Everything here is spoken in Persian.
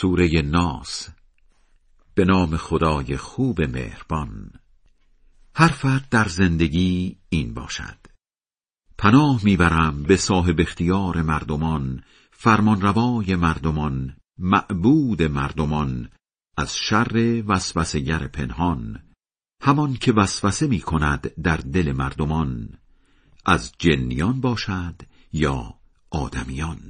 سوره ناس به نام خدای خوب مهربان. حرفت در زندگی این باشد. پناه می‌برم به صاحب اختیار مردمان فرمانروای مردمان معبود مردمان از شر وسوسگر پنهان. همان که وسوسه می کند در دل مردمان از جنیان باشد یا آدمیان.